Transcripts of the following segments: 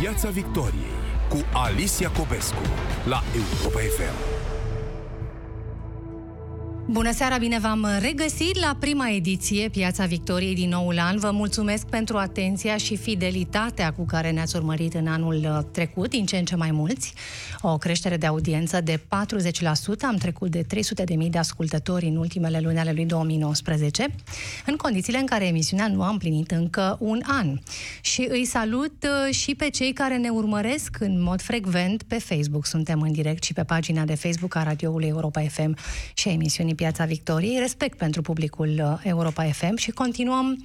Piața Victoriei cu Alicia Cobescu la Europa FM. Bună seara, bine v-am regăsit la prima ediție Piața Victoriei din noul an. Vă mulțumesc pentru atenția și fidelitatea cu care ne-ați urmărit în anul uh, trecut, din ce în ce mai mulți. O creștere de audiență de 40%, am trecut de 300.000 de ascultători în ultimele luni ale lui 2019, în condițiile în care emisiunea nu a împlinit încă un an. Și îi salut uh, și pe cei care ne urmăresc în mod frecvent pe Facebook. Suntem în direct și pe pagina de Facebook a radioului Europa FM și a emisiunii Piața Victoriei, respect pentru publicul uh, Europa FM și continuăm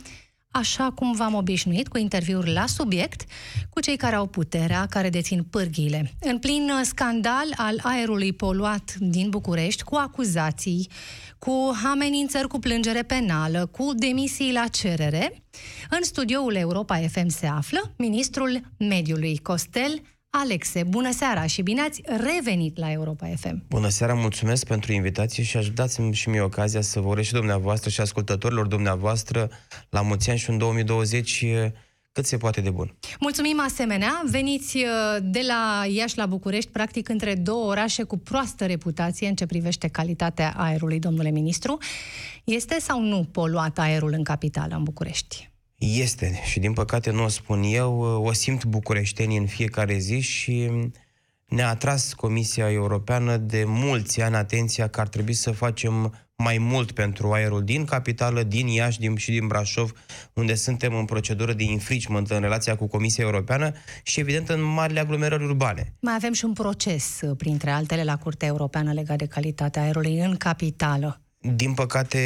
așa cum v-am obișnuit, cu interviuri la subiect, cu cei care au puterea, care dețin pârghiile. În plin uh, scandal al aerului poluat din București, cu acuzații, cu amenințări cu plângere penală, cu demisii la cerere, în studioul Europa FM se află ministrul mediului Costel Alexe, bună seara și bine ați revenit la Europa FM. Bună seara, mulțumesc pentru invitație și aș dați-mi și mie ocazia să vă urez și dumneavoastră și ascultătorilor dumneavoastră la mulți ani și în 2020 cât se poate de bun. Mulțumim asemenea. Veniți de la Iași la București, practic între două orașe cu proastă reputație în ce privește calitatea aerului, domnule ministru. Este sau nu poluat aerul în capitală, în București? Este și din păcate nu o spun eu, o simt bucureștenii în fiecare zi și ne-a atras Comisia Europeană de mulți ani atenția că ar trebui să facem mai mult pentru aerul din capitală, din Iași din, și din Brașov, unde suntem în procedură de infringement în relația cu Comisia Europeană și, evident, în marile aglomerări urbane. Mai avem și un proces, printre altele, la Curtea Europeană legat de calitatea aerului în capitală. Din păcate,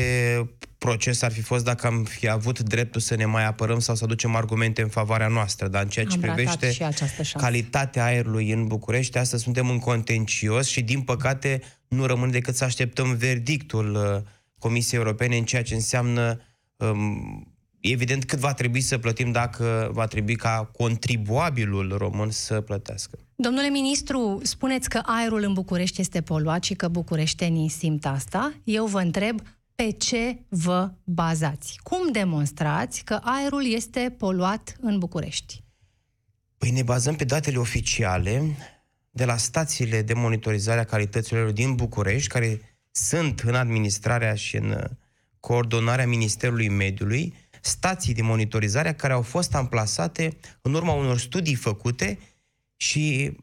proces ar fi fost dacă am fi avut dreptul să ne mai apărăm sau să aducem argumente în favoarea noastră, dar în ceea ce am privește calitatea aerului în București, astăzi suntem în contencios și, din păcate, nu rămâne decât să așteptăm verdictul uh, Comisiei Europene în ceea ce înseamnă um, evident cât va trebui să plătim dacă va trebui ca contribuabilul român să plătească. Domnule ministru, spuneți că aerul în București este poluat și că bucureștenii simt asta. Eu vă întreb, pe ce vă bazați? Cum demonstrați că aerul este poluat în București? Păi ne bazăm pe datele oficiale de la stațiile de monitorizare a calităților din București, care sunt în administrarea și în coordonarea Ministerului Mediului, stații de monitorizare care au fost amplasate în urma unor studii făcute și,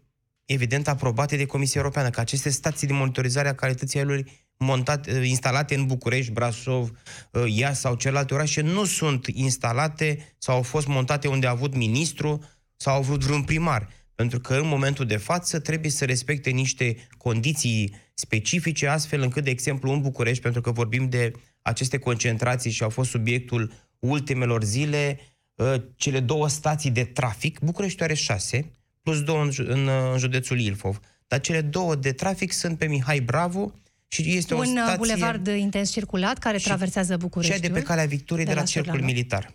evident, aprobate de Comisia Europeană, că aceste stații de monitorizare a calității aerului montate, eh, instalate în București, Brașov, eh, Iași sau celelalte orașe nu sunt instalate sau au fost montate unde a avut ministru sau au vrut vreun primar. Pentru că în momentul de față trebuie să respecte niște condiții specifice, astfel încât, de exemplu, în București, pentru că vorbim de aceste concentrații și au fost subiectul ultimelor zile, eh, cele două stații de trafic, București are șase, plus două în, în, în județul Ilfov, dar cele două de trafic sunt pe Mihai Bravo și este un o uh, stație... bulevard intens circulat care traversează București. Și de pe calea Victoriei de, de la, la Cercul Militar.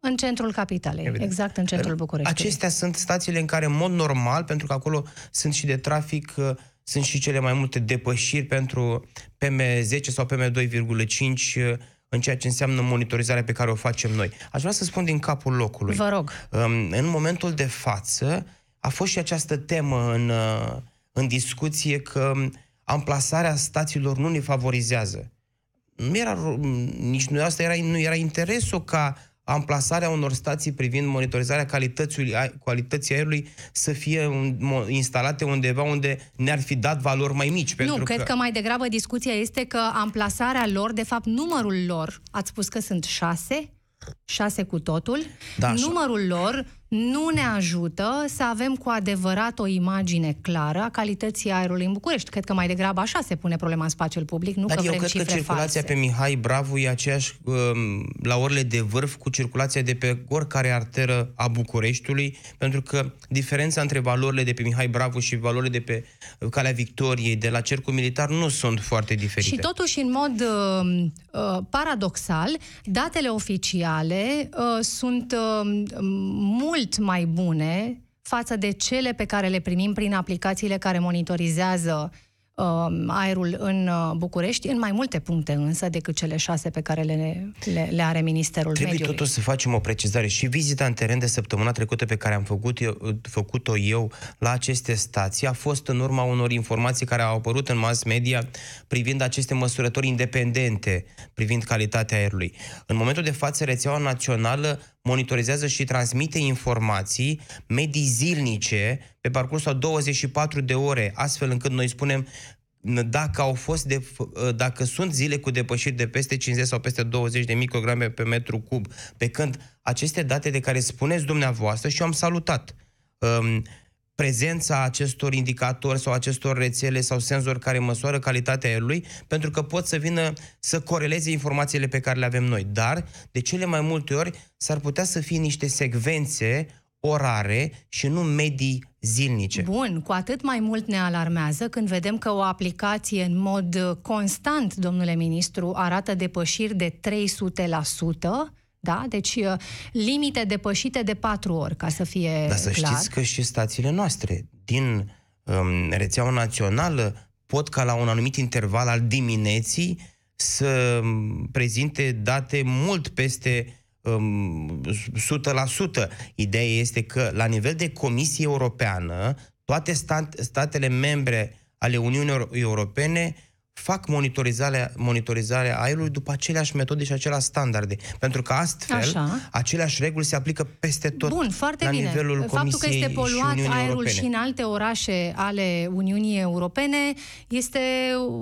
În centrul capitalei, Evident. exact în centrul București. Acestea sunt stațiile în care, în mod normal, pentru că acolo sunt și de trafic, uh, sunt și cele mai multe depășiri pentru PM10 sau PM2,5 în ceea ce înseamnă monitorizarea pe care o facem noi. Aș vrea să spun din capul locului. Vă rog. Um, în momentul de față a fost și această temă în, uh, în discuție că amplasarea stațiilor nu ne favorizează. Nu era, nici nu, asta era, nu era interesul ca amplasarea unor stații privind monitorizarea calității, calității aerului să fie instalate undeva unde ne-ar fi dat valori mai mici. Pentru nu, cred că... că mai degrabă discuția este că amplasarea lor, de fapt numărul lor, ați spus că sunt șase, șase cu totul, da, numărul lor nu ne ajută să avem cu adevărat o imagine clară a calității aerului în București. Cred că mai degrabă așa se pune problema în spațiul public, nu Dar că eu vrem cred că circulația false. pe Mihai Bravo e aceeași um, la orele de vârf cu circulația de pe oricare arteră a Bucureștiului, pentru că diferența între valorile de pe Mihai Bravo și valorile de pe Calea Victoriei, de la Cercul Militar, nu sunt foarte diferite. Și totuși, în mod uh, uh, paradoxal, datele oficiale uh, sunt uh, mult mult mai bune față de cele pe care le primim prin aplicațiile care monitorizează aerul în București, în mai multe puncte însă decât cele șase pe care le, le, le are Ministerul Trebuie Mediului. totuși să facem o precizare și vizita în teren de săptămâna trecută pe care am făcut eu, făcut-o eu la aceste stații a fost în urma unor informații care au apărut în mass media privind aceste măsurători independente, privind calitatea aerului. În momentul de față, rețeaua națională monitorizează și transmite informații medii zilnice pe parcursul a 24 de ore, astfel încât noi spunem dacă au fost de, dacă sunt zile cu depășiri de peste 50 sau peste 20 de micrograme pe metru cub, pe când aceste date de care spuneți dumneavoastră și eu am salutat um, prezența acestor indicatori sau acestor rețele sau senzori care măsoară calitatea aerului, pentru că pot să vină să coreleze informațiile pe care le avem noi. Dar, de cele mai multe ori, s-ar putea să fie niște secvențe orare și nu medii zilnice. Bun, cu atât mai mult ne alarmează când vedem că o aplicație în mod constant, domnule ministru, arată depășiri de 300%, da? Deci uh, limite depășite de patru ori, ca să fie Dar să clar. știți că și stațiile noastre din um, rețeaua națională pot ca la un anumit interval al dimineții să um, prezinte date mult peste um, 100%. Ideea este că la nivel de Comisie Europeană, toate stat, statele membre ale Uniunii Europene fac monitorizarea, monitorizarea aerului după aceleași metode și aceleași standarde. Pentru că astfel, Așa. aceleași reguli se aplică peste tot Bun, foarte la bine. nivelul Faptul Comisiei că este și poluat Uniunii aerul Europene. și în alte orașe ale Uniunii Europene este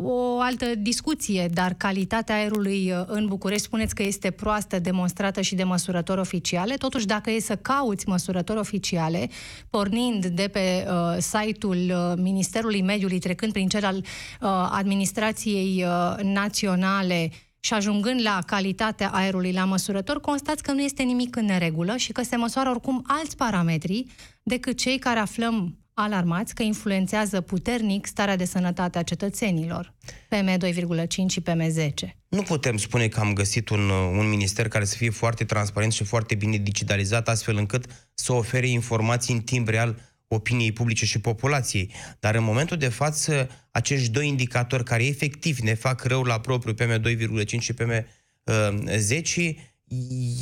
o altă discuție, dar calitatea aerului uh, în București, spuneți că este proastă, demonstrată și de măsurători oficiale. Totuși, dacă e să cauți măsurători oficiale, pornind de pe uh, site-ul uh, Ministerului Mediului, trecând prin cel al uh, administrației uh, naționale, și ajungând la calitatea aerului la măsurător, constați că nu este nimic în neregulă și că se măsoară oricum alți parametri decât cei care aflăm alarmați că influențează puternic starea de sănătate a cetățenilor, PM2,5 și PM10. Nu putem spune că am găsit un, un minister care să fie foarte transparent și foarte bine digitalizat, astfel încât să ofere informații în timp real opiniei publice și populației. Dar în momentul de față, acești doi indicatori care efectiv ne fac rău la propriu, PM2,5 și PM10,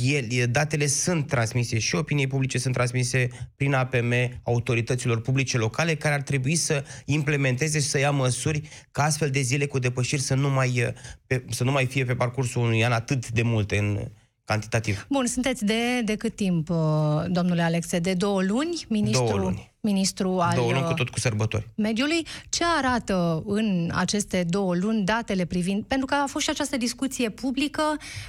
el, datele sunt transmise și opiniei publice sunt transmise prin APM autorităților publice locale care ar trebui să implementeze și să ia măsuri ca astfel de zile cu depășiri să nu mai, pe, să nu mai fie pe parcursul unui an atât de multe în, cantitativ. Bun, sunteți de, de cât timp, uh, domnule Alexe? De două luni? Ministru, două luni. Ministru al două luni cu uh, tot cu sărbători. mediului. Ce arată în aceste două luni datele privind... Pentru că a fost și această discuție publică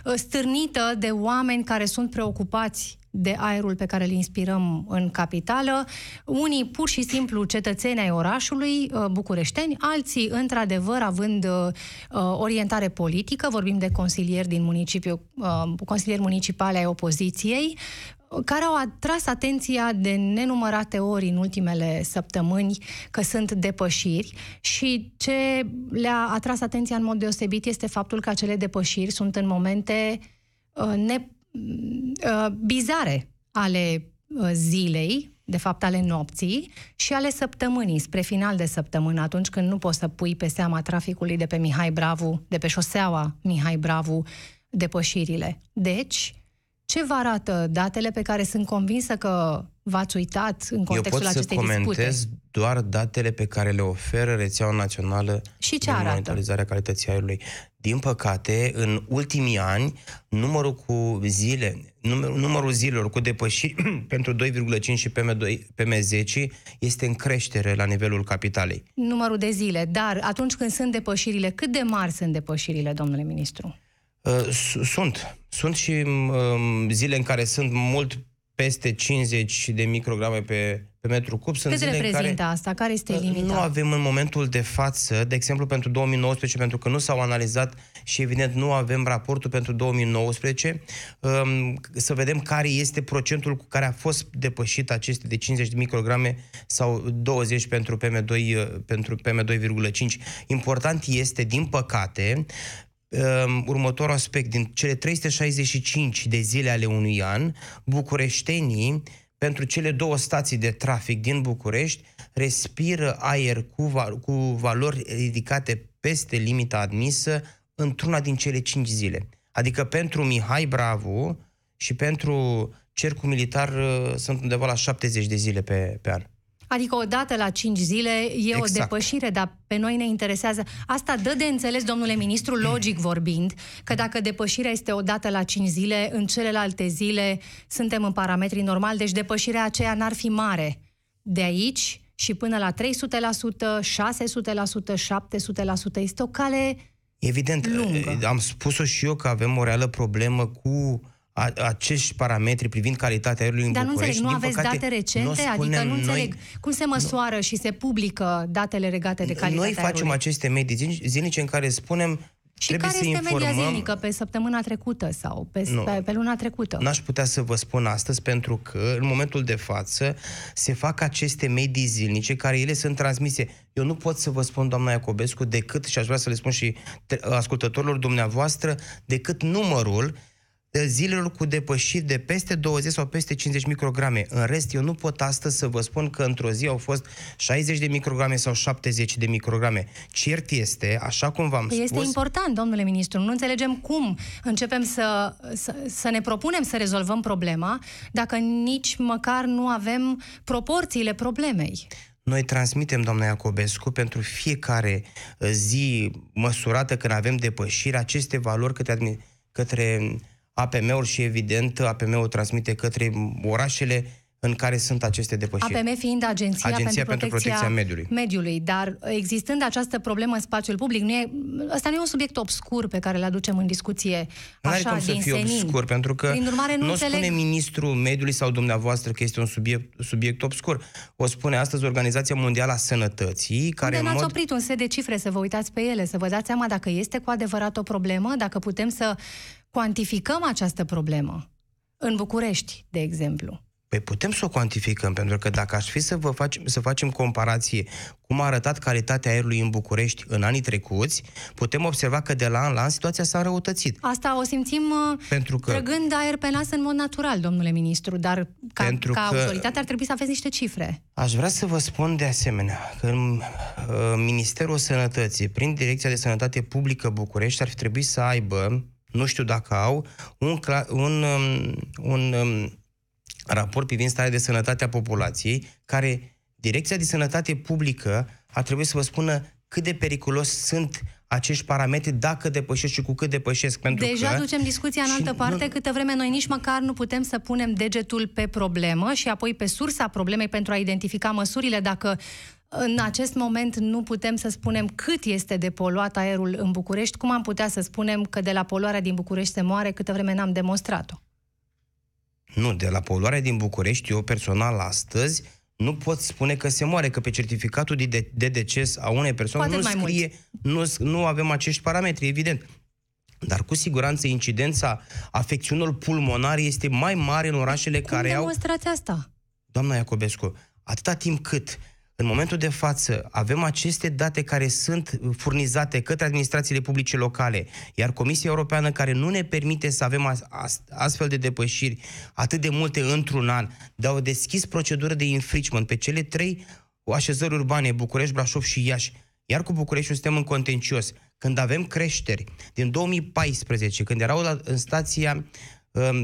uh, stârnită de oameni care sunt preocupați de aerul pe care îl inspirăm în capitală, unii pur și simplu cetățeni ai orașului, bucureșteni, alții, într-adevăr, având orientare politică, vorbim de consilieri din municipiu, consilieri municipale ai opoziției, care au atras atenția de nenumărate ori în ultimele săptămâni că sunt depășiri și ce le-a atras atenția în mod deosebit este faptul că acele depășiri sunt în momente ne bizare ale zilei, de fapt ale nopții și ale săptămânii, spre final de săptămână, atunci când nu poți să pui pe seama traficului de pe Mihai Bravu, de pe șoseaua Mihai Bravu, depășirile. Deci, ce vă arată datele pe care sunt convinsă că v-ați uitat în contextul Eu pot acestei să comentez dispute? doar datele pe care le oferă rețeaua națională Și ce de arată? monitorizare a calității aerului. Din păcate, în ultimii ani, numărul cu zile, număr, numărul zilelor cu depășiri pentru 2,5 și PM2, PM10 este în creștere la nivelul capitalei. Numărul de zile, dar atunci când sunt depășirile, cât de mari sunt depășirile, domnule ministru? Uh, sunt. Sunt și um, zile în care sunt mult peste 50 de micrograme pe, pe metru cub. Sunt Cât zile în reprezintă care, asta? Care este uh, limita? Nu avem în momentul de față, de exemplu pentru 2019, pentru că nu s-au analizat și evident nu avem raportul pentru 2019, um, să vedem care este procentul cu care a fost depășit aceste de 50 de micrograme sau 20 pentru PM2, uh, pentru PM2,5. Important este, din păcate, um, următorul aspect. Din cele 365 de zile ale unui an, bucureștenii pentru cele două stații de trafic din București respiră aer cu, val- cu valori ridicate peste limita admisă într-una din cele cinci zile. Adică pentru Mihai Bravu și pentru cercul militar uh, sunt undeva la 70 de zile pe, pe an. Adică o dată la 5 zile e exact. o depășire, dar pe noi ne interesează. Asta dă de înțeles, domnule ministru, logic vorbind, că dacă depășirea este o dată la 5 zile, în celelalte zile suntem în parametrii normali, deci depășirea aceea n-ar fi mare. De aici și până la 300%, 600%, 700% este o cale Evident, lungă. am spus-o și eu că avem o reală problemă cu a, acești parametri privind calitatea aerului în Dar nu București. înțeleg, nu Din aveți păcate, date recente? nu adică nu înțeleg noi, cum se măsoară nu. și se publică datele legate de calitatea Noi facem aerului? aceste medii zilnice în care spunem Și trebuie care să este informăm... media zilnică pe săptămâna trecută sau pe, Nu. pe, pe luna trecută? N-aș putea să vă spun astăzi pentru că în momentul de față se fac aceste medii zilnice care ele sunt transmise. Eu nu pot să vă spun, doamna Iacobescu, decât, și aș vrea să le spun și te- ascultătorilor dumneavoastră, decât numărul de zilelor cu depășiri de peste 20 sau peste 50 micrograme. În rest, eu nu pot astăzi să vă spun că într-o zi au fost 60 de micrograme sau 70 de micrograme. Cert este, așa cum v-am Păi spus... Este important, domnule ministru. Nu înțelegem cum începem să, să, să ne propunem să rezolvăm problema dacă nici măcar nu avem proporțiile problemei. Noi transmitem, doamna Iacobescu, pentru fiecare uh, zi măsurată când avem depășiri, aceste valori către, admi- către APM-uri și, evident, APM-ul transmite către orașele în care sunt aceste depășiri. APM fiind Agenția, Agenția pentru, pentru protecția Protecția Mediului. mediului. Dar existând această problemă în spațiul public, nu e, ăsta nu e un subiect obscur pe care îl aducem în discuție Nu are așa, cum să din fie senin. obscur, pentru că Prin urmare, nu nu înțeleg... spune ministrul mediului sau dumneavoastră că este un subiect, subiect obscur. O spune astăzi Organizația Mondială a Sănătății, care Unde în n-ați mod... oprit un set de cifre să vă uitați pe ele, să vă dați seama dacă este cu adevărat o problemă, dacă putem să cuantificăm această problemă. În București, de exemplu. Păi putem să o cuantificăm, pentru că dacă aș fi să, vă facem, să facem comparație cum a arătat calitatea aerului în București în anii trecuți, putem observa că de la an la an situația s-a răutățit. Asta o simțim uh, Pentru că- trăgând aer pe nas în mod natural, domnule ministru, dar ca, Pentru ca că- autoritate ar trebui să aveți niște cifre. Aș vrea să vă spun de asemenea că în uh, Ministerul Sănătății, prin Direcția de Sănătate Publică București, ar fi trebuit să aibă, nu știu dacă au, un, cla- un, um, un um, raport privind starea de sănătate a populației, care Direcția de Sănătate Publică ar trebui să vă spună cât de periculos sunt acești parametri, dacă depășesc și cu cât depășesc. Pentru Deja că ducem discuția în și altă parte, nu- câtă vreme noi nici măcar nu putem să punem degetul pe problemă și apoi pe sursa problemei pentru a identifica măsurile dacă în acest moment nu putem să spunem cât este de poluat aerul în București, cum am putea să spunem că de la poluarea din București se moare câtă vreme n-am demonstrat-o? Nu, de la poluarea din București, eu personal astăzi nu pot spune că se moare, că pe certificatul de, de, de deces a unei persoane Poate nu mai scrie, nu, nu avem acești parametri, evident. Dar cu siguranță incidența afecțiunilor pulmonare este mai mare în orașele Cum care au... demonstrați asta? Doamna Iacobescu, atâta timp cât în momentul de față avem aceste date care sunt furnizate către administrațiile publice locale, iar Comisia Europeană care nu ne permite să avem as- as- astfel de depășiri atât de multe într-un an, dar au deschis procedură de infringement pe cele trei așezări urbane, București, Brașov și Iași, iar cu București suntem în contencios. Când avem creșteri din 2014, când erau la, în stația um,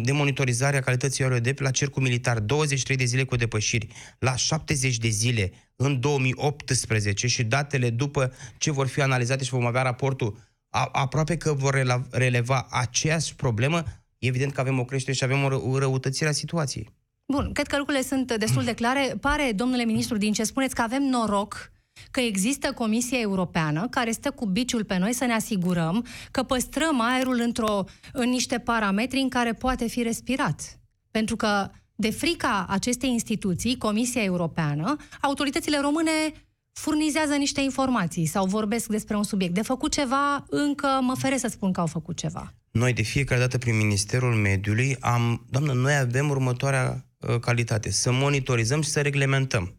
de monitorizare a calității aerului de la cercul militar, 23 de zile cu depășiri, la 70 de zile în 2018 și datele după ce vor fi analizate și vom avea raportul, a, aproape că vor rela- releva aceeași problemă, evident că avem o creștere și avem o, ră- o răutățire a situației. Bun, cred că lucrurile sunt destul de clare. Pare, domnule ministru, din ce spuneți, că avem noroc că există Comisia Europeană care stă cu biciul pe noi să ne asigurăm că păstrăm aerul într-o, în niște parametri în care poate fi respirat. Pentru că, de frica acestei instituții, Comisia Europeană, autoritățile române furnizează niște informații sau vorbesc despre un subiect. De făcut ceva, încă mă feresc să spun că au făcut ceva. Noi de fiecare dată prin Ministerul Mediului am, doamnă, noi avem următoarea uh, calitate, să monitorizăm și să reglementăm.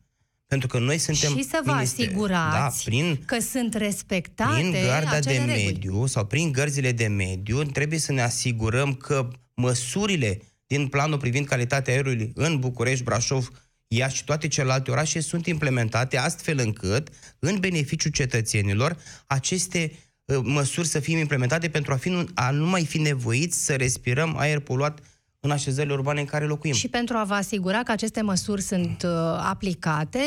Pentru că noi suntem și să vă minister- asigurați da, prin, că sunt respectate prin garda de acele reguli. mediu sau prin gărzile de mediu, trebuie să ne asigurăm că măsurile din planul privind calitatea aerului în București, Brașov, Iași și toate celelalte orașe sunt implementate astfel încât, în beneficiul cetățenilor, aceste uh, măsuri să fie implementate pentru a, fi, a nu mai fi nevoiți să respirăm aer poluat în așezările urbane în care locuim. Și pentru a vă asigura că aceste măsuri sunt uh, aplicate,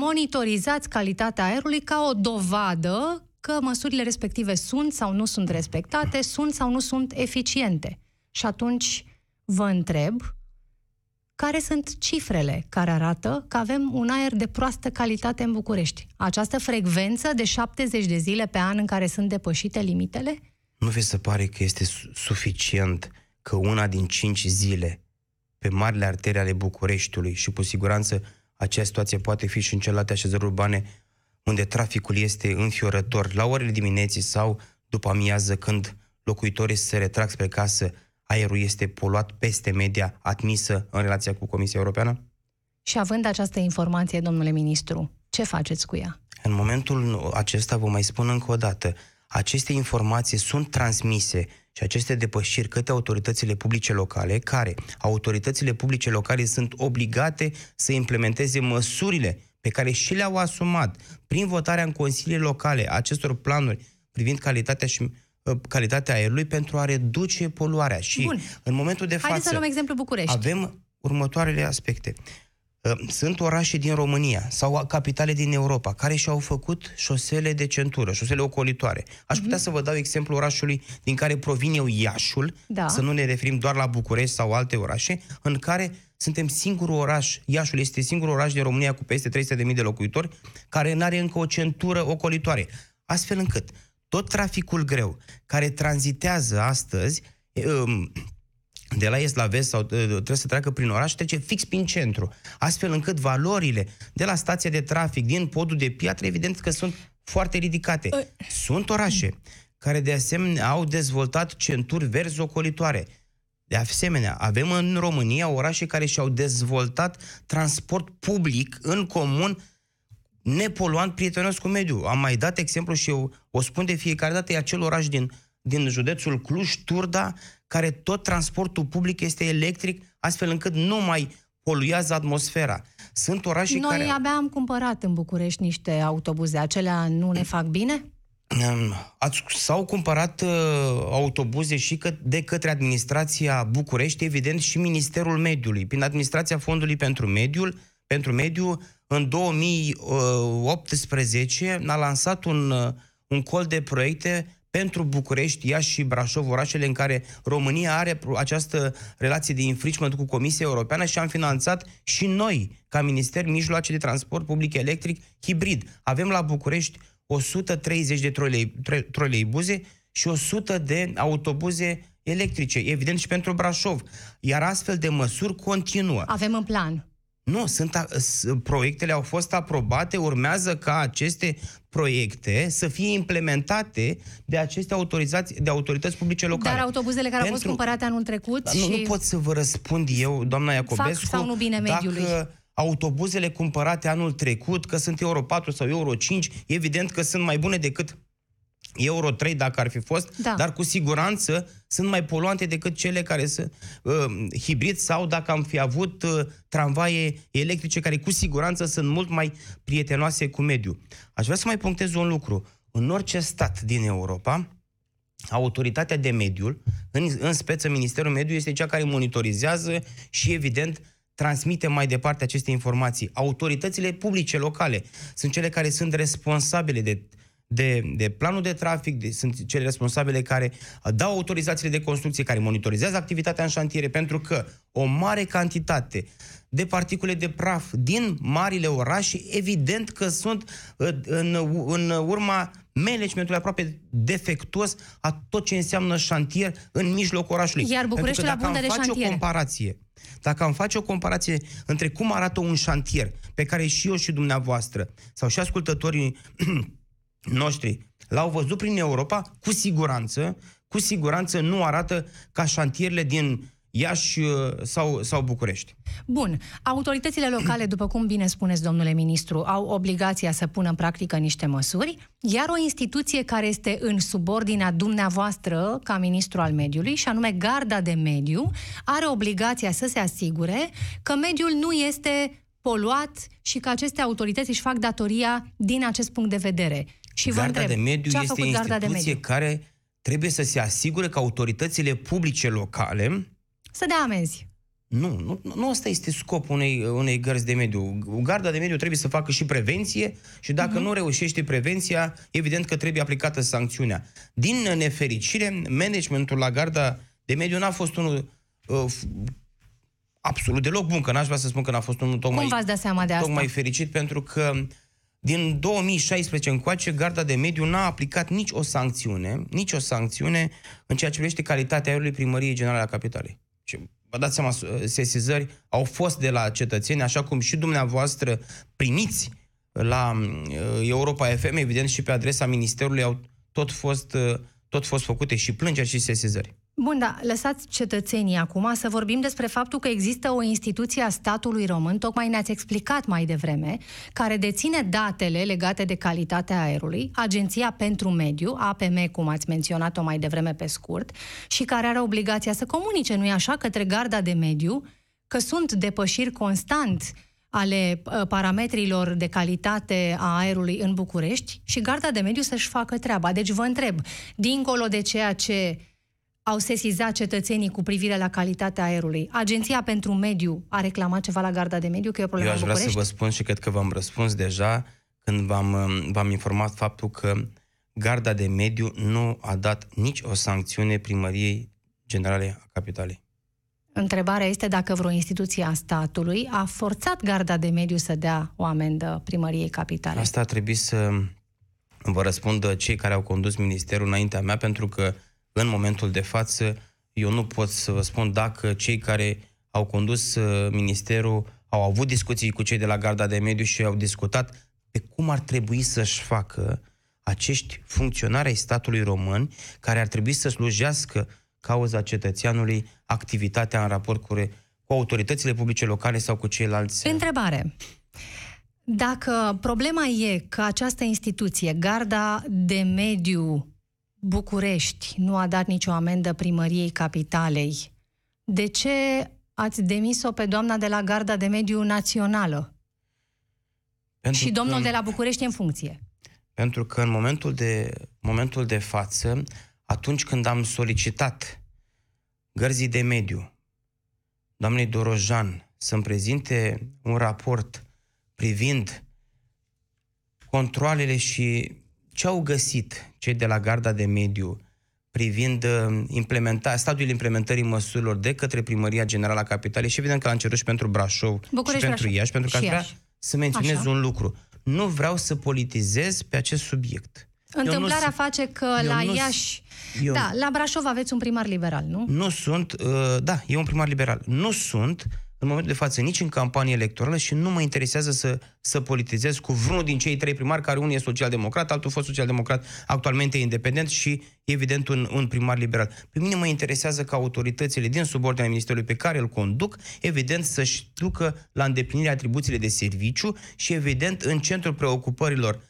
monitorizați calitatea aerului ca o dovadă că măsurile respective sunt sau nu sunt respectate, sunt sau nu sunt eficiente. Și atunci vă întreb, care sunt cifrele care arată că avem un aer de proastă calitate în București? Această frecvență de 70 de zile pe an în care sunt depășite limitele? Nu vi se pare că este suficient că una din cinci zile pe marile artere ale Bucureștiului și cu siguranță acea situație poate fi și în celelalte așezări urbane unde traficul este înfiorător la orele dimineții sau după amiază când locuitorii se retrag spre casă, aerul este poluat peste media admisă în relația cu Comisia Europeană? Și având această informație, domnule ministru, ce faceți cu ea? În momentul acesta vă mai spun încă o dată, aceste informații sunt transmise și aceste depășiri către autoritățile publice locale, care autoritățile publice locale sunt obligate să implementeze măsurile pe care și le-au asumat prin votarea în consiliile locale acestor planuri privind calitatea și uh, calitatea aerului pentru a reduce poluarea. Și Bun. în momentul de față Haideți să luăm exemplu București. avem următoarele aspecte. Ă, sunt orașe din România sau capitale din Europa care și-au făcut șosele de centură, șosele ocolitoare. Aș putea mm-hmm. să vă dau exemplu orașului din care provin eu, Iașul, da. să nu ne referim doar la București sau alte orașe, în care suntem singurul oraș, Iașul este singurul oraș din România cu peste 300.000 de locuitori, care nu are încă o centură ocolitoare. Astfel încât tot traficul greu care tranzitează astăzi de la est la vest sau uh, trebuie să treacă prin oraș, trece fix prin centru. Astfel încât valorile de la stația de trafic din podul de piatră, evident că sunt foarte ridicate. Sunt orașe care de asemenea au dezvoltat centuri verzi ocolitoare. De asemenea, avem în România orașe care și-au dezvoltat transport public în comun nepoluant prietenos cu mediul. Am mai dat exemplu și eu o spun de fiecare dată, e acel oraș din, din județul Cluj, Turda, care tot transportul public este electric, astfel încât nu mai poluează atmosfera. Sunt orașe Noi care... Noi abia am cumpărat în București niște autobuze. Acelea nu ne fac bine? Ați, s-au cumpărat uh, autobuze și că, de către administrația București, evident, și Ministerul Mediului. Prin administrația Fondului pentru Mediul, pentru Mediu, în 2018 a lansat un, uh, un col de proiecte pentru București, Iași și Brașov, orașele în care România are această relație de infringement cu Comisia Europeană și am finanțat și noi, ca Minister, mijloace de transport public electric hibrid. Avem la București 130 de trolei, troleibuze și 100 de autobuze electrice, evident și pentru Brașov. Iar astfel de măsuri continuă. Avem în plan. Nu, sunt, proiectele au fost aprobate, urmează ca aceste proiecte să fie implementate de aceste autorizații, de autorități publice locale. Dar autobuzele care Pentru... au fost cumpărate anul trecut nu, și... Nu pot să vă răspund eu, doamna Iacobescu, fac sau nu bine mediului. dacă autobuzele cumpărate anul trecut, că sunt Euro 4 sau Euro 5, evident că sunt mai bune decât Euro 3 dacă ar fi fost, da. dar cu siguranță sunt mai poluante decât cele care sunt uh, hibrid sau dacă am fi avut uh, tramvaie electrice care cu siguranță sunt mult mai prietenoase cu mediul. Aș vrea să mai punctez un lucru. În orice stat din Europa, autoritatea de mediul, în, în speță Ministerul Mediului, este cea care monitorizează și, evident, transmite mai departe aceste informații. Autoritățile publice locale sunt cele care sunt responsabile de de, de planul de trafic, de, sunt cele responsabile care dau autorizațiile de construcție, care monitorizează activitatea în șantiere, pentru că o mare cantitate de particule de praf din marile orașe, evident că sunt uh, în, în urma managementului aproape defectuos a tot ce înseamnă șantier în mijlocul orașului. Iar București la bunde de șantiere. o comparație, dacă am face o comparație între cum arată un șantier, pe care și eu și dumneavoastră, sau și ascultătorii noștri l-au văzut prin Europa, cu siguranță, cu siguranță nu arată ca șantierele din Iași uh, sau, sau București. Bun. Autoritățile locale, după cum bine spuneți, domnule ministru, au obligația să pună în practică niște măsuri, iar o instituție care este în subordinea dumneavoastră ca ministru al mediului, și anume Garda de Mediu, are obligația să se asigure că mediul nu este poluat și că aceste autorități își fac datoria din acest punct de vedere. Și Garda vă întreb, de Mediu ce a este făcut Garda de instituție Mediu? care trebuie să se asigure că autoritățile publice locale Să dea amenzi. Nu, nu, nu asta este scopul unei, unei gărzi de mediu. Garda de mediu trebuie să facă și prevenție și dacă uh-huh. nu reușește prevenția, evident că trebuie aplicată sancțiunea. Din nefericire, managementul la Garda de mediu n-a fost unul uh, absolut deloc bun, că n-aș vrea să spun că n-a fost unul tocmai, Cum v-ați dat seama de asta? tocmai fericit, pentru că din 2016 încoace, Garda de Mediu n-a aplicat nici o sancțiune, nici o sancțiune în ceea ce privește calitatea aerului primăriei generale a capitalei. Și vă dați seama, sesizări au fost de la cetățeni, așa cum și dumneavoastră primiți la uh, Europa FM, evident și pe adresa Ministerului au tot fost, uh, tot fost făcute și plângeri și sesizări. Bun, da, lăsați cetățenii acum să vorbim despre faptul că există o instituție a statului român, tocmai ne-ați explicat mai devreme, care deține datele legate de calitatea aerului, Agenția pentru Mediu, APM, cum ați menționat-o mai devreme pe scurt, și care are obligația să comunice, nu-i așa, către Garda de Mediu, că sunt depășiri constant ale uh, parametrilor de calitate a aerului în București și Garda de Mediu să-și facă treaba. Deci vă întreb, dincolo de ceea ce au sesizat cetățenii cu privire la calitatea aerului. Agenția pentru Mediu a reclamat ceva la Garda de Mediu, că e o problemă Eu aș în vrea să București? vă spun și cred că v-am răspuns deja când v-am, um, v-am informat faptul că Garda de Mediu nu a dat nici o sancțiune primăriei generale a capitalei. Întrebarea este dacă vreo instituție a statului a forțat Garda de Mediu să dea o amendă primăriei capitale. Asta ar trebui să vă răspundă cei care au condus ministerul înaintea mea, pentru că în momentul de față eu nu pot să vă spun dacă cei care au condus uh, ministerul au avut discuții cu cei de la Garda de Mediu și au discutat pe cum ar trebui să-și facă acești funcționari ai statului român care ar trebui să slujească cauza cetățeanului activitatea în raport cu, re- cu autoritățile publice locale sau cu ceilalți. Întrebare. Dacă problema e că această instituție, Garda de Mediu București, nu a dat nicio amendă primăriei capitalei, de ce ați demis-o pe doamna de la Garda de Mediu Națională Pentru și domnul că- de la București în funcție? Pentru că în momentul de, momentul de față, atunci când am solicitat gărzii de mediu, doamnei Dorojan, să-mi prezinte un raport privind controlele și ce au găsit cei de la Garda de Mediu privind uh, implementa, stadiul implementării măsurilor de către Primăria Generală a Capitalei și evident că l-am cerut și pentru Brașov București, și pentru Brașov. Iași, pentru că Și aș vrea Iași. să menționez Așa. un lucru. Nu vreau să politizez pe acest subiect. Eu nu Întâmplarea sunt- face că eu la nu- Iași... eu- Da, la Brașov aveți un primar liberal, nu? Nu sunt, uh, da, e un primar liberal. Nu sunt, în momentul de față, nici în campanie electorală și nu mă interesează să, să politizez cu vreunul din cei trei primari, care unul e social-democrat, altul a fost social-democrat, actualmente e independent și, evident, un, un primar liberal. Pe mine mă interesează ca autoritățile din subordinea ministerului pe care îl conduc, evident, să-și ducă la îndeplinirea atribuțiile de serviciu și, evident, în centrul preocupărilor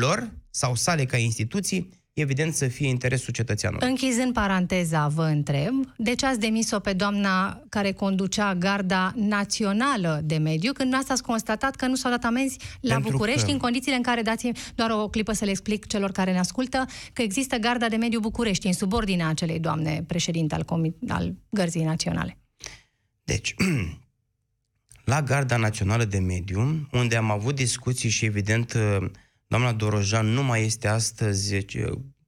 lor sau sale ca instituții, evident, să fie interesul cetățeanului. Închizând paranteza, vă întreb, de ce ați demis-o pe doamna care conducea Garda Națională de Mediu, când asta ați constatat că nu s-au dat amenzi la Pentru București, că- în condițiile în care, dați doar o clipă să le explic celor care ne ascultă, că există Garda de Mediu București, în subordinea acelei doamne președinte al, comi- al Gărzii Naționale. Deci, la Garda Națională de Mediu, unde am avut discuții și, evident, doamna Dorojan nu mai este astăzi deci,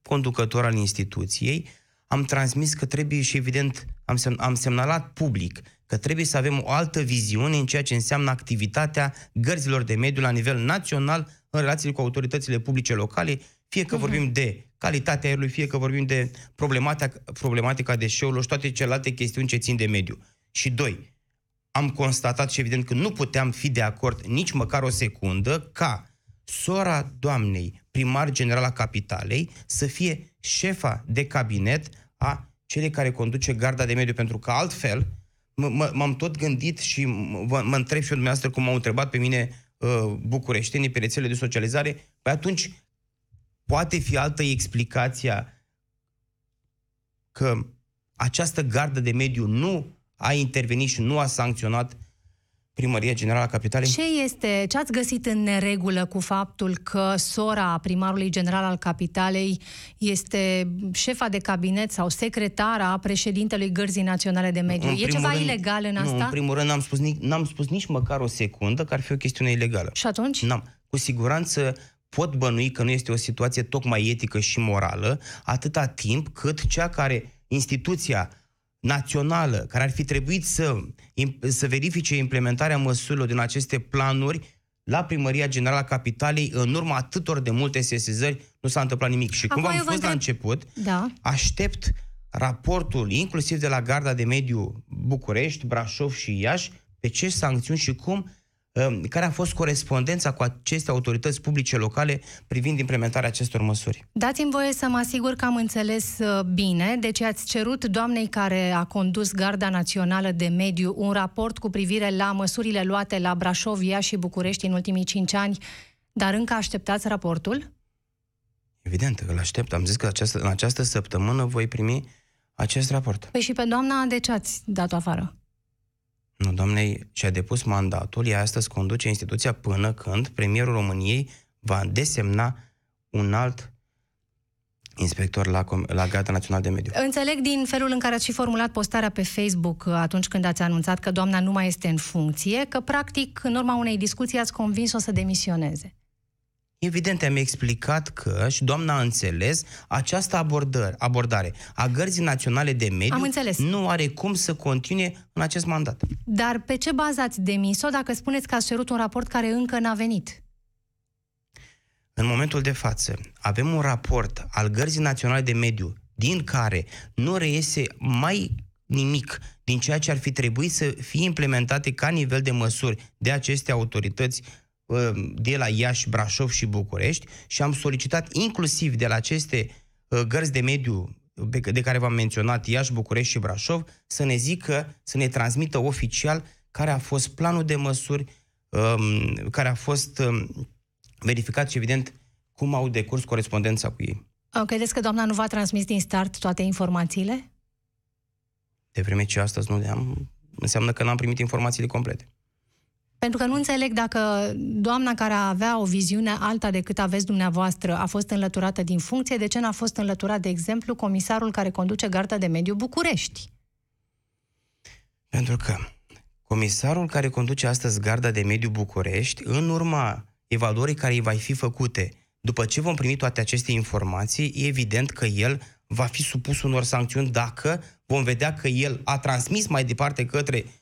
conducător al instituției, am transmis că trebuie și, evident, am, sem- am semnalat public că trebuie să avem o altă viziune în ceea ce înseamnă activitatea gărzilor de mediu la nivel național în relațiile cu autoritățile publice locale, fie că vorbim de calitatea aerului, fie că vorbim de problematica, problematica deșeurilor și toate celelalte chestiuni ce țin de mediu. Și doi, am constatat și evident că nu puteam fi de acord nici măcar o secundă ca sora doamnei primar general a capitalei să fie șefa de cabinet a cele care conduce garda de mediu, pentru că altfel m-am tot gândit și mă, mă întreb și eu dumneavoastră cum m-au întrebat pe mine uh, bucureștenii pe rețele de socializare, păi atunci poate fi altă explicația că această gardă de mediu nu a intervenit și nu a sancționat Primăria Generală a Capitalei. Ce este, ce ați găsit în neregulă cu faptul că sora primarului general al Capitalei este șefa de cabinet sau secretara președintelui Gărzii Naționale de Mediu? În e ceva rând, ilegal în asta? Nu, în primul rând n-am spus, n-am spus nici măcar o secundă că ar fi o chestiune ilegală. Și atunci? N-am. Cu siguranță pot bănui că nu este o situație tocmai etică și morală, atâta timp cât cea care, instituția națională, care ar fi trebuit să, să verifice implementarea măsurilor din aceste planuri, la Primăria Generală a Capitalei, în urma atâtor de multe sesizări, nu s-a întâmplat nimic. Și Acum cum am spus întreb... la început, da. aștept raportul, inclusiv de la Garda de Mediu București, Brașov și Iași, pe ce sancțiuni și cum Ehm, care a fost corespondența cu aceste autorități publice locale privind implementarea acestor măsuri. Dați-mi voie să mă asigur că am înțeles uh, bine. Deci ați cerut doamnei care a condus Garda Națională de Mediu un raport cu privire la măsurile luate la Brașov, Ia și București în ultimii cinci ani, dar încă așteptați raportul? Evident că îl aștept. Am zis că această, în această săptămână voi primi acest raport. Păi și pe doamna de ce ați dat-o afară? Nu, doamnei, și-a depus mandatul, ea astăzi conduce instituția până când premierul României va desemna un alt inspector la, la Garda Națională de Mediu. Înțeleg din felul în care ați și formulat postarea pe Facebook atunci când ați anunțat că doamna nu mai este în funcție, că practic în urma unei discuții ați convins-o să demisioneze. Evident, am explicat că, și doamna a înțeles, această abordare, abordare a Gărzii Naționale de Mediu am înțeles. nu are cum să continue în acest mandat. Dar pe ce bază ați demis-o dacă spuneți că ați cerut un raport care încă n-a venit? În momentul de față, avem un raport al Gărzii Naționale de Mediu din care nu reiese mai nimic din ceea ce ar fi trebuit să fie implementate ca nivel de măsuri de aceste autorități Uh, de la Iași, Brașov și București și am solicitat inclusiv de la aceste uh, gărzi de mediu de care v-am menționat, Iași, București și Brașov, să ne zică, să ne transmită oficial care a fost planul de măsuri, um, care a fost um, verificat și evident cum au decurs corespondența cu ei. Credeți că doamna nu v-a transmis din start toate informațiile? De vreme ce astăzi nu le-am, înseamnă că n-am primit informațiile complete. Pentru că nu înțeleg dacă doamna care avea o viziune alta decât aveți dumneavoastră a fost înlăturată din funcție, de ce n-a fost înlăturat, de exemplu, comisarul care conduce Garda de Mediu București? Pentru că comisarul care conduce astăzi Garda de Mediu București, în urma evaluării care îi va fi făcute, după ce vom primi toate aceste informații, e evident că el va fi supus unor sancțiuni dacă vom vedea că el a transmis mai departe către Uh,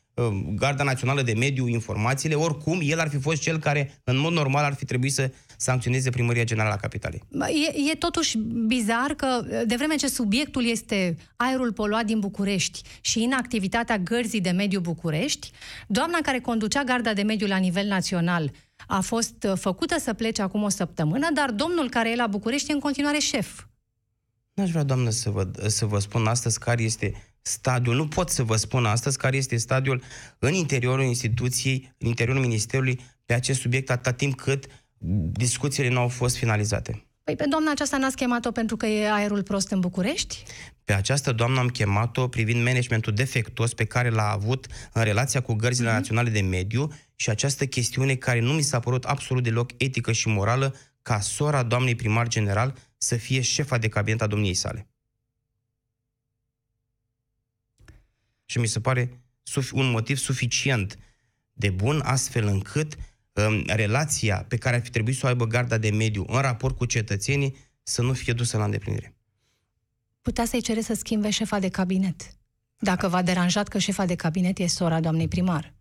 Garda Națională de Mediu informațiile, oricum el ar fi fost cel care, în mod normal, ar fi trebuit să sancționeze Primăria Generală a Capitalei. E, e totuși bizar că, de vreme ce subiectul este aerul poluat din București și inactivitatea gărzii de mediu București, doamna care conducea Garda de Mediu la nivel național a fost uh, făcută să plece acum o săptămână, dar domnul care e la București e în continuare șef. N-aș vrea, doamnă, să vă, să vă spun astăzi care este stadiul, nu pot să vă spun astăzi care este stadiul în interiorul instituției, în interiorul Ministerului pe acest subiect atâta timp cât discuțiile nu au fost finalizate. Păi pe doamna aceasta n-ați chemat-o pentru că e aerul prost în București? Pe această doamnă am chemat-o privind managementul defectuos pe care l-a avut în relația cu gărzile mm-hmm. naționale de mediu și această chestiune care nu mi s-a părut absolut deloc etică și morală ca sora doamnei primar general să fie șefa de cabinet a domniei sale. Și mi se pare un motiv suficient de bun, astfel încât um, relația pe care ar fi trebuit să o aibă garda de mediu în raport cu cetățenii să nu fie dusă la îndeplinire. Putea să-i cere să schimbe șefa de cabinet, dacă v-a deranjat că șefa de cabinet e sora doamnei primar.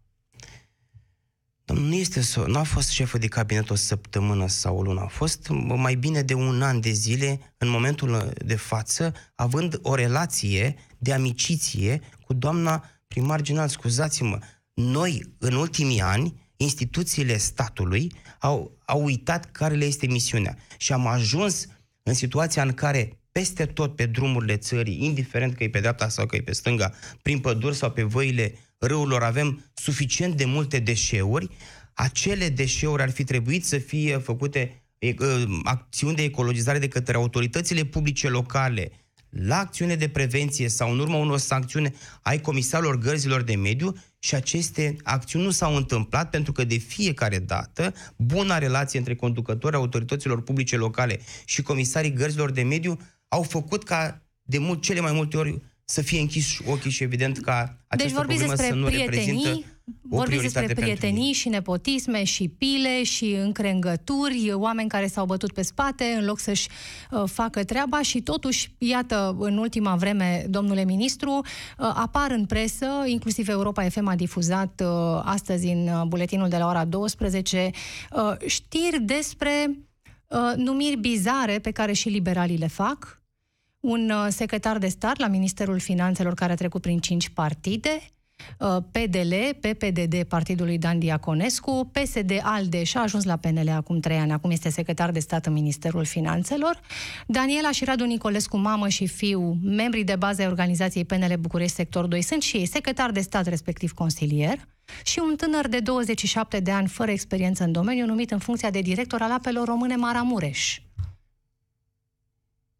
Nu, este, nu a fost șefă de cabinet o săptămână sau o lună, a fost mai bine de un an de zile, în momentul de față, având o relație de amiciție cu doamna primar general. Scuzați-mă, noi, în ultimii ani, instituțiile statului au, au uitat care le este misiunea și am ajuns în situația în care peste tot pe drumurile țării, indiferent că e pe dreapta sau că e pe stânga, prin păduri sau pe văile râurilor, avem suficient de multe deșeuri, acele deșeuri ar fi trebuit să fie făcute ă, acțiuni de ecologizare de către autoritățile publice locale, la acțiune de prevenție sau în urma unor sancțiune ai comisarilor gărzilor de mediu și aceste acțiuni nu s-au întâmplat pentru că de fiecare dată buna relație între conducătorii autorităților publice locale și comisarii gărzilor de mediu au făcut ca de mult, cele mai multe ori să fie închis ochii și evident ca această deci problemă să nu reprezintă o vorbiți despre prietenii și nepotisme și pile și încrengături, oameni care s-au bătut pe spate în loc să-și uh, facă treaba și totuși, iată, în ultima vreme, domnule ministru, uh, apar în presă, inclusiv Europa FM a difuzat uh, astăzi în uh, buletinul de la ora 12, uh, știri despre uh, numiri bizare pe care și liberalii le fac, un uh, secretar de stat la Ministerul Finanțelor care a trecut prin cinci partide, PDL, PPDD partidului Dan Diaconescu, PSD ALDE și a ajuns la PNL acum trei ani, acum este secretar de stat în Ministerul Finanțelor, Daniela și Radu Nicolescu, mamă și fiu, membrii de bază ai organizației PNL București Sector 2, sunt și ei secretar de stat, respectiv consilier, și un tânăr de 27 de ani fără experiență în domeniu, numit în funcția de director al apelor române Maramureș.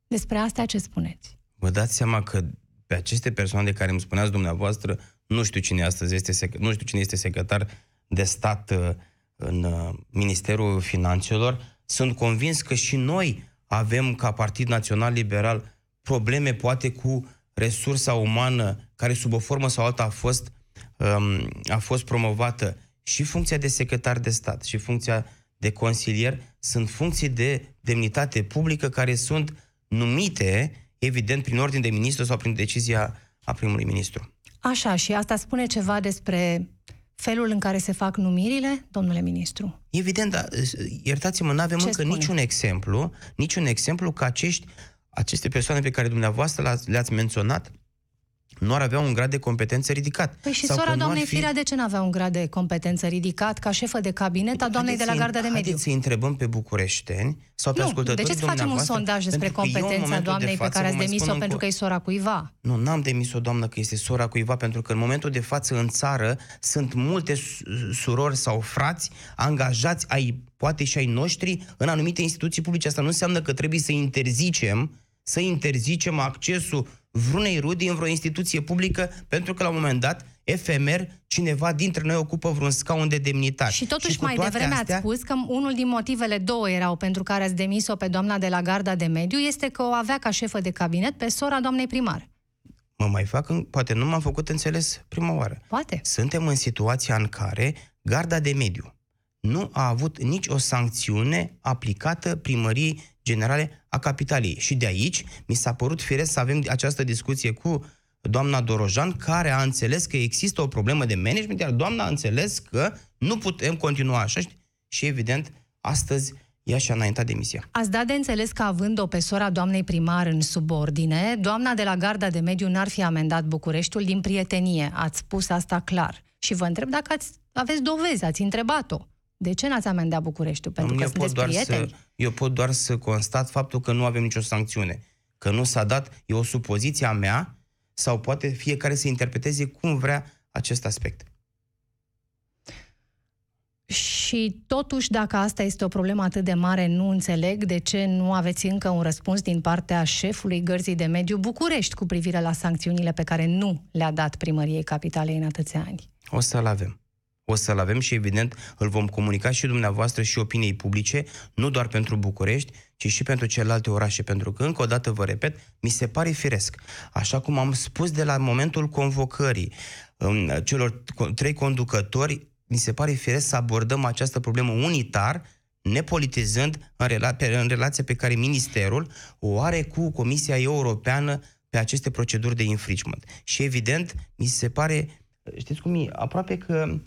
Despre asta ce spuneți? Vă dați seama că pe aceste persoane de care îmi spuneați dumneavoastră, nu știu cine astăzi este, nu știu cine este secretar de stat uh, în uh, Ministerul Finanțelor, sunt convins că și noi avem ca Partid Național Liberal probleme poate cu resursa umană care sub o formă sau alta a fost, um, a fost promovată și funcția de secretar de stat și funcția de consilier sunt funcții de demnitate publică care sunt numite, evident, prin ordine de ministru sau prin decizia a primului ministru. Așa, și asta spune ceva despre felul în care se fac numirile, domnule ministru? Evident, dar iertați-mă, nu avem Ce încă spune? niciun exemplu, niciun exemplu că acești, aceste persoane pe care dumneavoastră le-ați menționat nu ar avea un grad de competență ridicat. Păi și sora doamnei fi... Firea de ce nu avea un grad de competență ridicat ca șefă de cabinet a doamnei de la Garda de Mediu? Haideți să întrebăm pe bucureșteni sau pe nu, ascultătorii De ce să facem un sondaj despre competența doamnei de pe care ați demis-o pentru cu... că e sora cuiva? Nu, n-am demis-o doamnă că este sora cuiva pentru că în momentul de față în țară sunt multe surori sau frați angajați ai poate și ai noștri în anumite instituții publice. Asta nu înseamnă că trebuie să interzicem să interzicem accesul vreunei rudi în vreo instituție publică, pentru că la un moment dat, efemer, cineva dintre noi ocupă vreun scaun de demnitate. Și totuși și mai devreme astea... ați spus că unul din motivele două erau pentru care ați demis-o pe doamna de la Garda de Mediu este că o avea ca șefă de cabinet pe sora doamnei primar. Mă mai fac, poate nu m-am făcut înțeles prima oară. Poate. Suntem în situația în care Garda de Mediu nu a avut nici o sancțiune aplicată primăriei generale a capitalei. Și de aici mi s-a părut firesc să avem această discuție cu doamna Dorojan, care a înțeles că există o problemă de management, iar doamna a înțeles că nu putem continua așa. Și evident, astăzi ea și-a înaintat demisia. Ați dat de înțeles că având-o pe sora doamnei primar în subordine, doamna de la Garda de Mediu n-ar fi amendat Bucureștiul din prietenie. Ați spus asta clar. Și vă întreb dacă ați, aveți dovezi, ați întrebat-o. De ce n-ați amendat Bucureștiul? Pentru eu că sunteți doar prieteni? Să, eu pot doar să constat faptul că nu avem nicio sancțiune. Că nu s-a dat, e o supoziție a mea, sau poate fiecare să interpreteze cum vrea acest aspect. Și totuși, dacă asta este o problemă atât de mare, nu înțeleg de ce nu aveți încă un răspuns din partea șefului Gărzii de Mediu București cu privire la sancțiunile pe care nu le-a dat primăriei capitalei în atâția ani. O să-l avem o să-l avem și evident îl vom comunica și dumneavoastră și opiniei publice, nu doar pentru București, ci și pentru celelalte orașe, pentru că, încă o dată vă repet, mi se pare firesc. Așa cum am spus de la momentul convocării celor trei conducători, mi se pare firesc să abordăm această problemă unitar, nepolitizând în, rela- în relația pe care Ministerul o are cu Comisia Europeană pe aceste proceduri de infringement. Și evident, mi se pare, știți cum e, aproape că uh,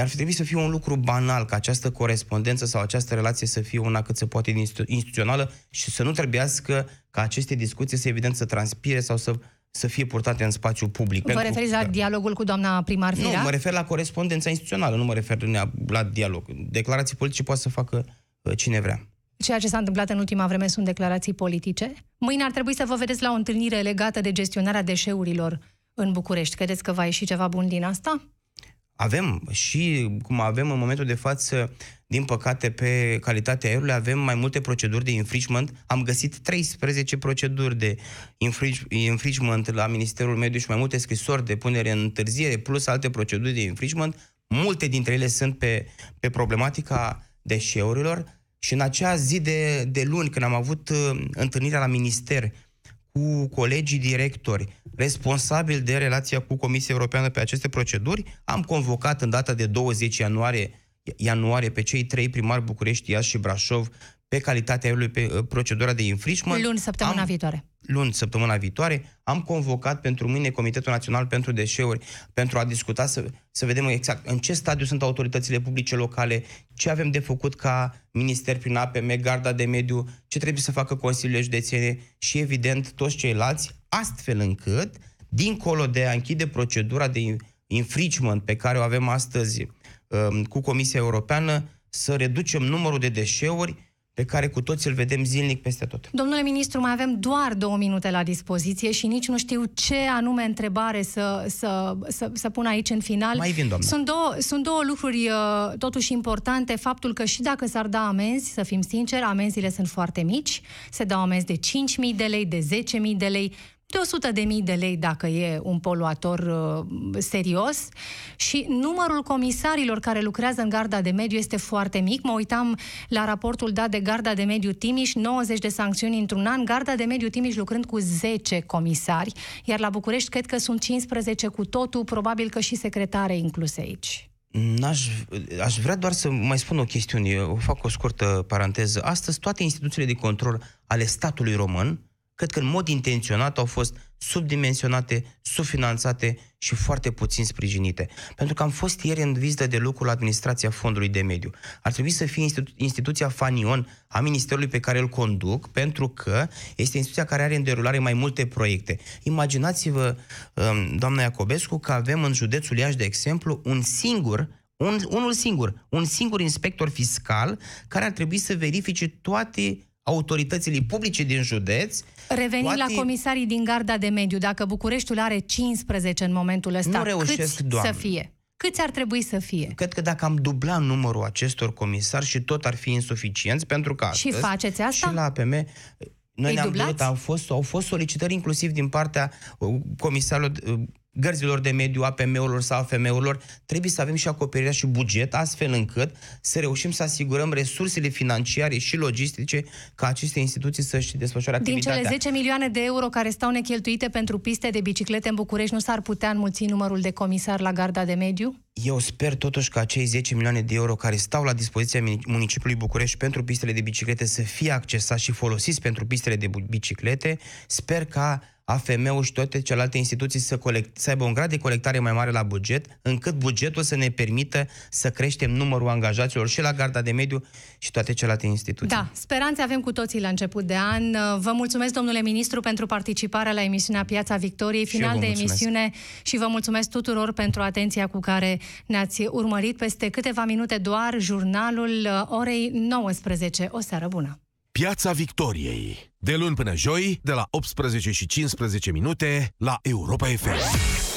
ar fi trebuit să fie un lucru banal ca această corespondență sau această relație să fie una cât se poate instituțională și să nu trebuiască ca aceste discuții să evident să transpire sau să să fie purtate în spațiu public. Vă referiți la dialogul cu doamna primar Firea? Nu, mă refer la corespondența instituțională, nu mă refer la dialog. Declarații politice poate să facă uh, cine vrea. ceea ce s-a întâmplat în ultima vreme sunt declarații politice. Mâine ar trebui să vă vedeți la o întâlnire legată de gestionarea deșeurilor în București. Credeți că va ieși ceva bun din asta? Avem și cum avem în momentul de față, din păcate, pe calitatea aerului, avem mai multe proceduri de infringement. Am găsit 13 proceduri de infringement la Ministerul Mediu și mai multe scrisori de punere în întârziere, plus alte proceduri de infringement. Multe dintre ele sunt pe, pe problematica deșeurilor și în acea zi de, de luni, când am avut uh, întâlnirea la minister cu colegii directori responsabili de relația cu Comisia Europeană pe aceste proceduri, am convocat în data de 20 ianuarie, ianuarie pe cei trei primari București, Iași și Brașov pe calitatea aerului pe uh, procedura de infringement. Luni, săptămâna am, viitoare. Luni, săptămâna viitoare, am convocat pentru mâine Comitetul Național pentru Deșeuri pentru a discuta, să, să vedem exact în ce stadiu sunt autoritățile publice locale, ce avem de făcut ca minister prin APM, Garda de Mediu, ce trebuie să facă Consiliile Județene și, evident, toți ceilalți, astfel încât, dincolo de a închide procedura de infringement pe care o avem astăzi um, cu Comisia Europeană, să reducem numărul de deșeuri pe care cu toți îl vedem zilnic peste tot. Domnule ministru, mai avem doar două minute la dispoziție și nici nu știu ce anume întrebare să, să, să, să pun aici în final. Mai vin, doamnă. Sunt două, sunt două lucruri uh, totuși importante. Faptul că și dacă s-ar da amenzi, să fim sinceri, amenziile sunt foarte mici. Se dau amenzi de 5.000 de lei, de 10.000 de lei de 100 de mii de lei dacă e un poluator uh, serios și numărul comisarilor care lucrează în garda de mediu este foarte mic. Mă uitam la raportul dat de garda de mediu Timiș, 90 de sancțiuni într-un an, garda de mediu Timiș lucrând cu 10 comisari, iar la București cred că sunt 15 cu totul, probabil că și secretare incluse aici. N-aș, aș vrea doar să mai spun o chestiune, o fac o scurtă paranteză. Astăzi toate instituțiile de control ale statului român cred că în mod intenționat au fost subdimensionate, subfinanțate și foarte puțin sprijinite. Pentru că am fost ieri în vizită de lucru la administrația Fondului de Mediu. Ar trebui să fie institu- instituția fanion a ministerului pe care îl conduc, pentru că este instituția care are în derulare mai multe proiecte. Imaginați-vă, um, doamna Iacobescu, că avem în județul Iași, de exemplu, un singur un, unul singur, un singur inspector fiscal care ar trebui să verifice toate autoritățile publice din județ. Revenind toate... la comisarii din Garda de Mediu, dacă Bucureștiul are 15 în momentul ăsta, nu reușesc, câți doamne. să fie? Câți ar trebui să fie? Cred că dacă am dubla numărul acestor comisari și tot ar fi insuficienți, pentru că astăzi, Și faceți asta? Și la APM... Noi ne-am durut, au fost, au fost solicitări inclusiv din partea uh, comisarilor uh, gărzilor de mediu, APM-urilor sau AFM-urilor, trebuie să avem și acoperirea și buget, astfel încât să reușim să asigurăm resursele financiare și logistice ca aceste instituții să-și desfășoare activitatea. Din cele 10 milioane de euro care stau necheltuite pentru piste de biciclete în București, nu s-ar putea înmulți numărul de comisar la garda de mediu? Eu sper totuși că acei 10 milioane de euro care stau la dispoziția municipiului București pentru pistele de biciclete să fie accesați și folosiți pentru pistele de biciclete. Sper ca AFM-ul și toate celelalte instituții să, colect, să aibă un grad de colectare mai mare la buget, încât bugetul să ne permită să creștem numărul angajaților și la Garda de Mediu și toate celelalte instituții. Da, speranțe avem cu toții la început de an. Vă mulțumesc, domnule ministru, pentru participarea la emisiunea Piața Victoriei, final de emisiune și vă mulțumesc tuturor pentru atenția cu care ne-ați urmărit peste câteva minute doar jurnalul orei 19. O seară bună! Piața Victoriei. De luni până joi, de la 18 și 15 minute, la Europa FM.